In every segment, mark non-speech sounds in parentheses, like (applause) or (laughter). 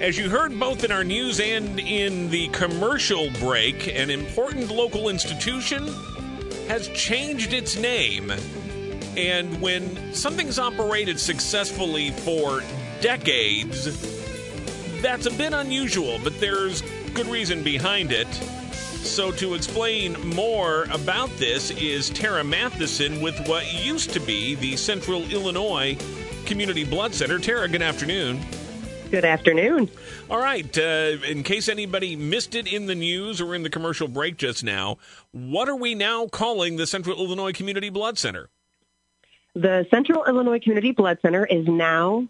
As you heard both in our news and in the commercial break, an important local institution has changed its name. And when something's operated successfully for decades, that's a bit unusual, but there's good reason behind it. So, to explain more about this is Tara Mathewson with what used to be the Central Illinois Community Blood Center. Tara, good afternoon. Good afternoon. All right. Uh, in case anybody missed it in the news or in the commercial break just now, what are we now calling the Central Illinois Community Blood Center? The Central Illinois Community Blood Center is now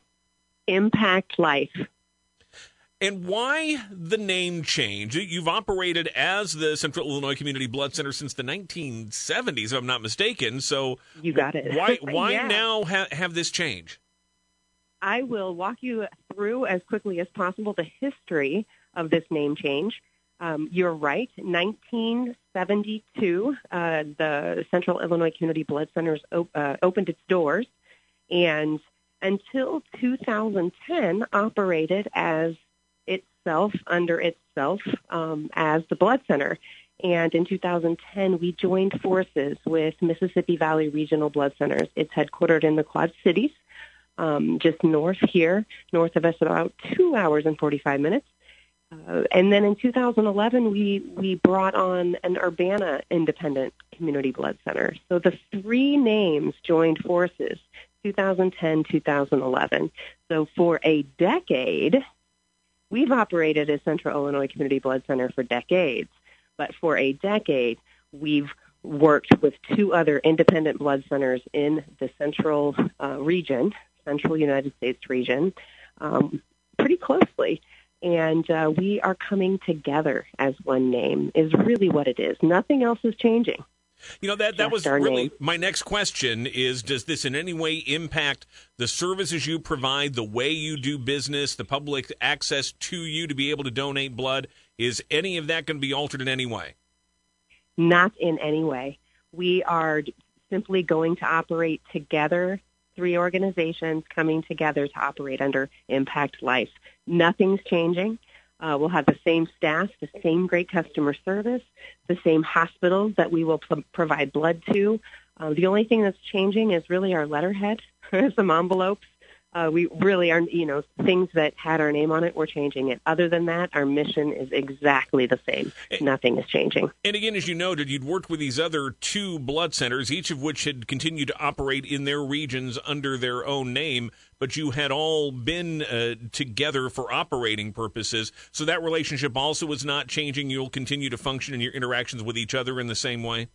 Impact Life. And why the name change? You've operated as the Central Illinois Community Blood Center since the 1970s, if I'm not mistaken. So you got it. Why? (laughs) Why yeah. now ha- have this change? I will walk you through as quickly as possible the history of this name change. Um, you're right. 1972, uh, the Central Illinois Community Blood Centers op- uh, opened its doors, and until 2010, operated as itself under itself um, as the blood center. And in 2010, we joined forces with Mississippi Valley Regional Blood Centers. It's headquartered in the Quad Cities um, just north here, north of us about two hours and 45 minutes. Uh, and then in 2011, we, we brought on an Urbana Independent Community Blood Center. So the three names joined forces 2010, 2011. So for a decade, we've operated as Central Illinois Community Blood Center for decades. But for a decade, we've worked with two other independent blood centers in the central uh, region central United States region um, pretty closely. And uh, we are coming together as one name is really what it is. Nothing else is changing. You know that that was really name. my next question is does this in any way impact the services you provide, the way you do business, the public access to you to be able to donate blood? Is any of that going to be altered in any way? Not in any way. We are simply going to operate together three organizations coming together to operate under Impact Life. Nothing's changing. Uh, we'll have the same staff, the same great customer service, the same hospitals that we will provide blood to. Uh, the only thing that's changing is really our letterhead, (laughs) some envelopes, uh, we really are, you know, things that had our name on it, we're changing it. Other than that, our mission is exactly the same. And, Nothing is changing. And again, as you noted, you'd worked with these other two blood centers, each of which had continued to operate in their regions under their own name, but you had all been uh, together for operating purposes. So that relationship also is not changing. You'll continue to function in your interactions with each other in the same way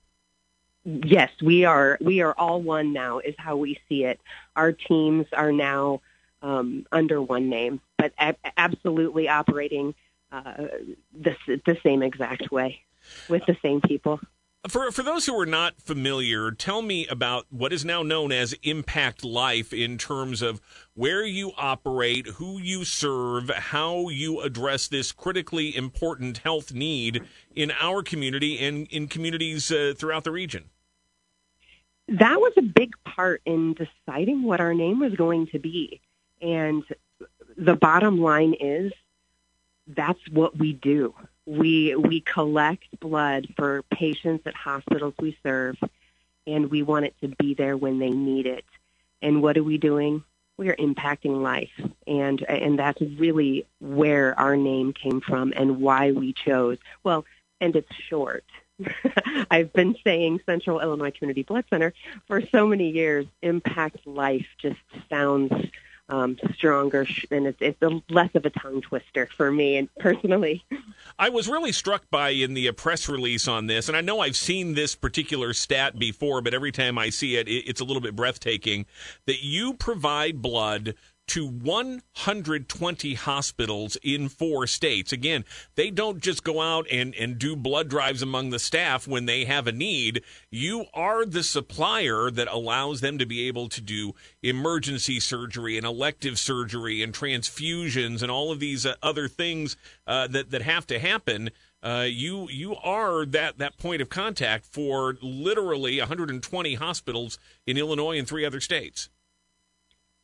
yes, we are we are all one now is how we see it. Our teams are now um, under one name, but a- absolutely operating uh, the the same exact way with the same people. For for those who are not familiar, tell me about what is now known as Impact Life in terms of where you operate, who you serve, how you address this critically important health need in our community and in communities uh, throughout the region that was a big part in deciding what our name was going to be. And the bottom line is that's what we do. We we collect blood for patients at hospitals we serve and we want it to be there when they need it. And what are we doing? We are impacting life. And and that's really where our name came from and why we chose. Well, and it's short. (laughs) I've been saying Central Illinois Community Blood Center for so many years. Impact Life just sounds um, stronger, and it's, it's a, less of a tongue twister for me and personally. I was really struck by in the uh, press release on this, and I know I've seen this particular stat before, but every time I see it, it's a little bit breathtaking. That you provide blood to 120 hospitals in four states. Again, they don't just go out and, and do blood drives among the staff when they have a need. You are the supplier that allows them to be able to do emergency surgery and elective surgery and transfusions and all of these uh, other things uh, that, that have to happen. Uh, you you are that that point of contact for literally 120 hospitals in Illinois and three other states.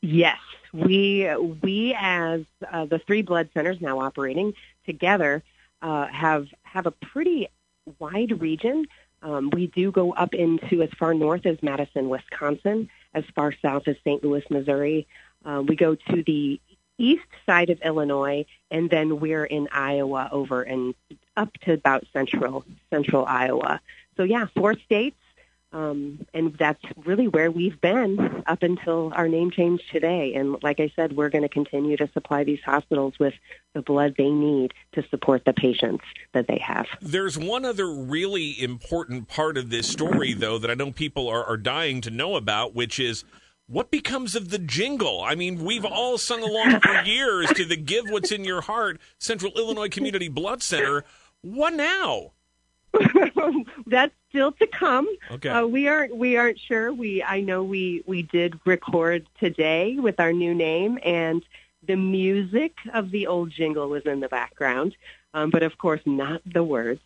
Yes, we we as uh, the three blood centers now operating together uh, have have a pretty wide region. Um, we do go up into as far north as Madison, Wisconsin, as far south as St. Louis, Missouri. Uh, we go to the east side of Illinois, and then we're in Iowa over and up to about central central Iowa. So yeah, four states, um, and that's really where we've been up until our name change today. And like I said, we're going to continue to supply these hospitals with the blood they need to support the patients that they have. There's one other really important part of this story, though, that I know people are, are dying to know about, which is what becomes of the jingle? I mean, we've all sung along for (laughs) years to the Give What's in Your Heart Central Illinois Community Blood Center. What now? (laughs) That's still to come. Okay. Uh, we aren't we aren't sure. We I know we we did record today with our new name, and the music of the old jingle was in the background, um, but of course not the words.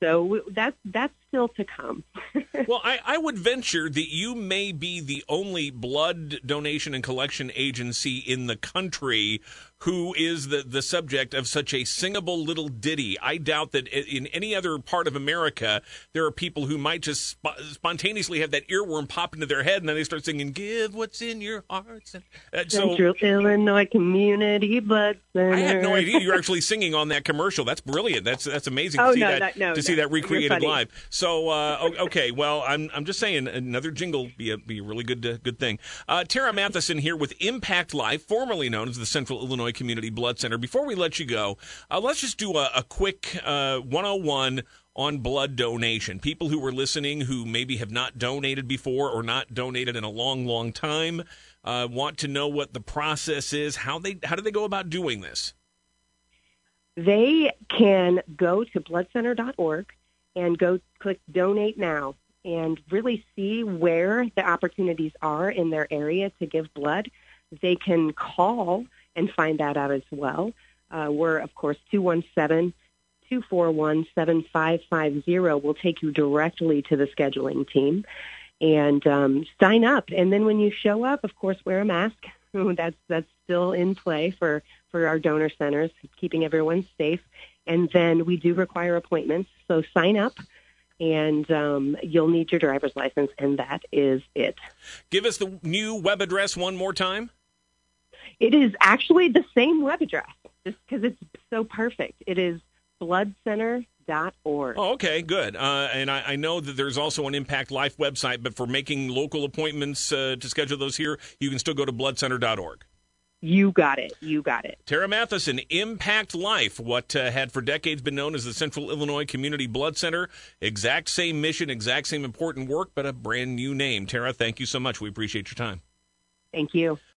So that's that's still to come. (laughs) well, I, I would venture that you may be the only blood donation and collection agency in the country who is the, the subject of such a singable little ditty. I doubt that in any other part of America, there are people who might just sp- spontaneously have that earworm pop into their head and then they start singing, Give what's in your hearts. And, uh, so, Central Illinois Community Blood Center. I had no idea you're actually singing on that commercial. That's brilliant. That's that's amazing oh, to see no, that, no, to no, see that recreated live. So, uh, okay, well, I'm, I'm just saying another jingle be a, be a really good, uh, good thing. Uh, Tara Mathewson here with Impact Life, formerly known as the Central Illinois Community Blood Center. Before we let you go, uh, let's just do a, a quick uh, 101 on blood donation. People who are listening who maybe have not donated before or not donated in a long, long time uh, want to know what the process is. How they how do they go about doing this? They can go to bloodcenter.org and go click donate now and really see where the opportunities are in their area to give blood. They can call and find that out as well. Uh, we're, of course, 217 241 7550 will take you directly to the scheduling team and um, sign up. And then when you show up, of course, wear a mask. (laughs) that's that's still in play for for our donor centers, keeping everyone safe. And then we do require appointments, so sign up and um, you'll need your driver's license, and that is it. Give us the new web address one more time. It is actually the same web address, just because it's so perfect. It is bloodcenter.org. Oh, okay, good. Uh, and I, I, know that there's also an Impact Life website, but for making local appointments uh, to schedule those here, you can still go to bloodcenter.org. You got it. You got it. Tara Mathewson, Impact Life, what uh, had for decades been known as the Central Illinois Community Blood Center. Exact same mission, exact same important work, but a brand new name. Tara, thank you so much. We appreciate your time. Thank you.